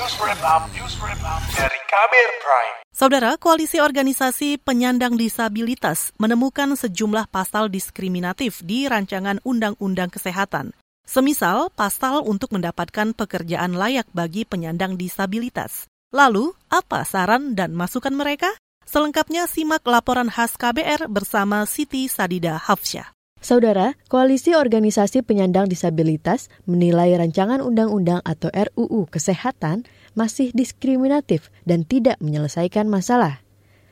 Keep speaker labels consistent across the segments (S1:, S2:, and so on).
S1: News Wrap Up, News Wrap Up dari Kabir Prime.
S2: Saudara, Koalisi Organisasi Penyandang Disabilitas menemukan sejumlah pasal diskriminatif di rancangan Undang-Undang Kesehatan. Semisal pasal untuk mendapatkan pekerjaan layak bagi penyandang disabilitas. Lalu, apa saran dan masukan mereka? Selengkapnya simak laporan khas KBR bersama Siti Sadida Hafsyah.
S3: Saudara, Koalisi Organisasi Penyandang Disabilitas menilai rancangan undang-undang atau RUU Kesehatan masih diskriminatif dan tidak menyelesaikan masalah.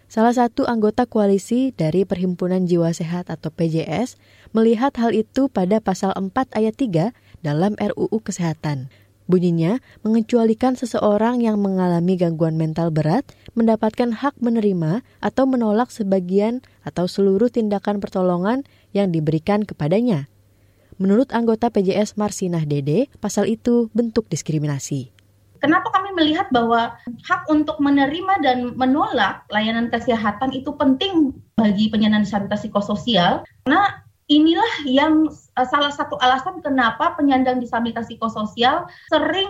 S3: Salah satu anggota koalisi dari Perhimpunan Jiwa Sehat atau PJS melihat hal itu pada pasal 4 ayat 3 dalam RUU Kesehatan. Bunyinya mengecualikan seseorang yang mengalami gangguan mental berat mendapatkan hak menerima atau menolak sebagian atau seluruh tindakan pertolongan yang diberikan kepadanya. Menurut anggota PJS Marsinah Dede, pasal itu bentuk diskriminasi.
S4: Kenapa kami melihat bahwa hak untuk menerima dan menolak layanan kesehatan itu penting bagi penyandang disabilitas psikososial? Karena inilah yang uh, salah satu alasan kenapa penyandang disabilitas psikososial sering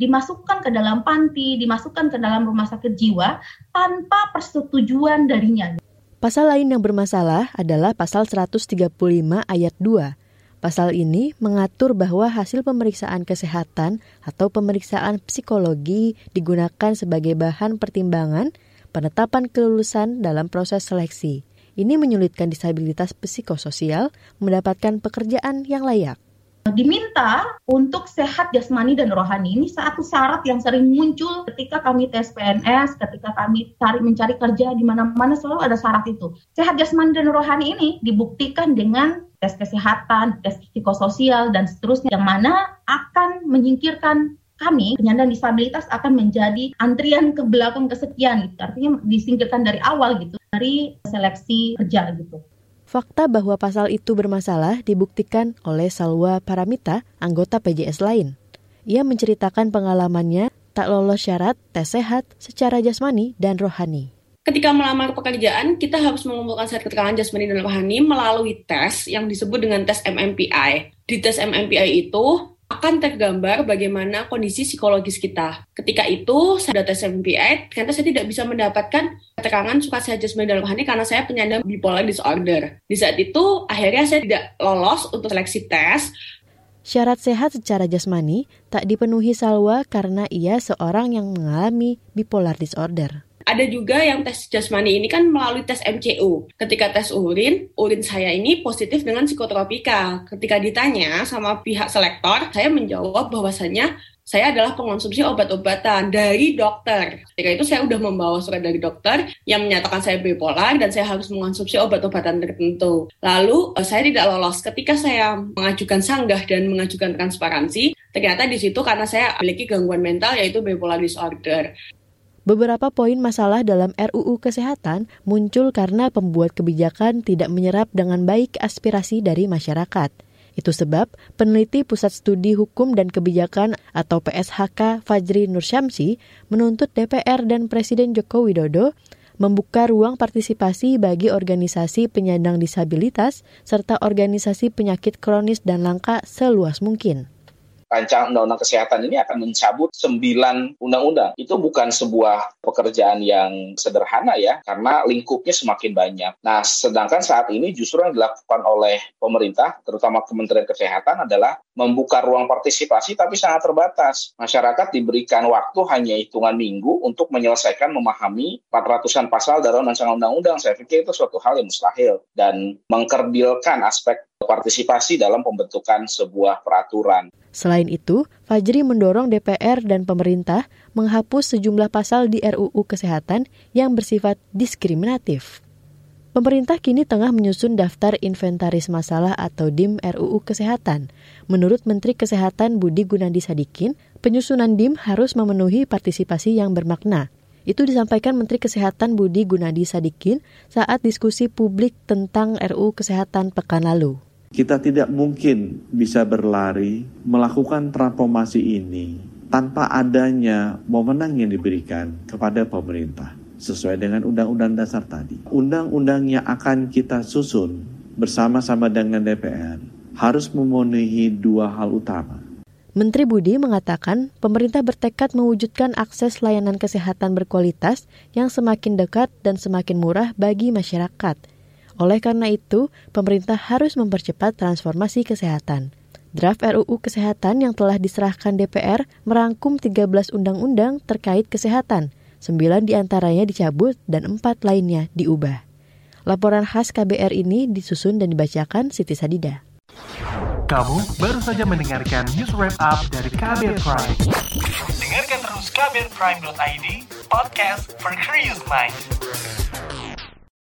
S4: dimasukkan ke dalam panti, dimasukkan ke dalam rumah sakit jiwa tanpa persetujuan darinya.
S3: Pasal lain yang bermasalah adalah pasal 135 ayat 2. Pasal ini mengatur bahwa hasil pemeriksaan kesehatan atau pemeriksaan psikologi digunakan sebagai bahan pertimbangan penetapan kelulusan dalam proses seleksi. Ini menyulitkan disabilitas psikososial mendapatkan pekerjaan yang layak.
S4: Diminta untuk sehat jasmani dan rohani. Ini satu syarat yang sering muncul ketika kami tes PNS, ketika kami cari mencari kerja di mana-mana selalu ada syarat itu. Sehat jasmani dan rohani ini dibuktikan dengan tes kesehatan, tes psikososial dan seterusnya yang mana akan menyingkirkan kami penyandang disabilitas akan menjadi antrian ke belakang kesekian gitu. Artinya disingkirkan dari awal gitu dari seleksi kerja gitu.
S3: Fakta bahwa pasal itu bermasalah dibuktikan oleh Salwa Paramita, anggota PJS lain. Ia menceritakan pengalamannya tak lolos syarat tes sehat secara jasmani dan rohani.
S5: Ketika melamar pekerjaan, kita harus mengumpulkan surat keterangan jasmani dan rohani melalui tes yang disebut dengan tes MMPI. Di tes MMPI itu, akan tergambar bagaimana kondisi psikologis kita. Ketika itu, saya tes MPI, ternyata saya tidak bisa mendapatkan keterangan suka sehat jasmani dalam rohani karena saya penyandang bipolar disorder. Di saat itu, akhirnya saya tidak lolos untuk seleksi tes.
S3: Syarat sehat secara jasmani tak dipenuhi Salwa karena ia seorang yang mengalami bipolar disorder
S5: ada juga yang tes jasmani ini kan melalui tes MCU. Ketika tes urin, urin saya ini positif dengan psikotropika. Ketika ditanya sama pihak selektor, saya menjawab bahwasannya saya adalah pengonsumsi obat-obatan dari dokter. Ketika itu saya sudah membawa surat dari dokter yang menyatakan saya bipolar dan saya harus mengonsumsi obat-obatan tertentu. Lalu eh, saya tidak lolos ketika saya mengajukan sanggah dan mengajukan transparansi. Ternyata di situ karena saya memiliki gangguan mental yaitu bipolar disorder.
S3: Beberapa poin masalah dalam RUU Kesehatan muncul karena pembuat kebijakan tidak menyerap dengan baik aspirasi dari masyarakat. Itu sebab peneliti Pusat Studi Hukum dan Kebijakan atau PSHK Fajri Nursyamsi menuntut DPR dan Presiden Joko Widodo membuka ruang partisipasi bagi organisasi penyandang disabilitas serta organisasi penyakit kronis dan langka seluas mungkin
S6: rancangan undang-undang kesehatan ini akan mencabut sembilan undang-undang. Itu bukan sebuah pekerjaan yang sederhana ya, karena lingkupnya semakin banyak. Nah, sedangkan saat ini justru yang dilakukan oleh pemerintah, terutama Kementerian Kesehatan adalah membuka ruang partisipasi tapi sangat terbatas. Masyarakat diberikan waktu hanya hitungan minggu untuk menyelesaikan memahami 400-an pasal dalam rancangan undang-undang. Saya pikir itu suatu hal yang mustahil dan mengkerdilkan aspek partisipasi dalam pembentukan sebuah peraturan.
S3: Selain itu, Fajri mendorong DPR dan pemerintah menghapus sejumlah pasal di RUU Kesehatan yang bersifat diskriminatif. Pemerintah kini tengah menyusun daftar inventaris masalah atau DIM RUU Kesehatan. Menurut Menteri Kesehatan Budi Gunadi Sadikin, penyusunan DIM harus memenuhi partisipasi yang bermakna. Itu disampaikan Menteri Kesehatan Budi Gunadi Sadikin saat diskusi publik tentang RUU Kesehatan pekan lalu.
S7: Kita tidak mungkin bisa berlari melakukan transformasi ini tanpa adanya wewenang yang diberikan kepada pemerintah sesuai dengan undang-undang dasar tadi. Undang-undang yang akan kita susun bersama-sama dengan DPR harus memenuhi dua hal utama.
S3: Menteri Budi mengatakan pemerintah bertekad mewujudkan akses layanan kesehatan berkualitas yang semakin dekat dan semakin murah bagi masyarakat. Oleh karena itu, pemerintah harus mempercepat transformasi kesehatan. Draft RUU Kesehatan yang telah diserahkan DPR merangkum 13 undang-undang terkait kesehatan. 9 di antaranya dicabut dan 4 lainnya diubah. Laporan khas KBR ini disusun dan dibacakan Siti Sadida.
S1: Kamu baru saja mendengarkan news wrap up dari KBR Prime. Dengarkan terus kbrprime.id, podcast for curious mind.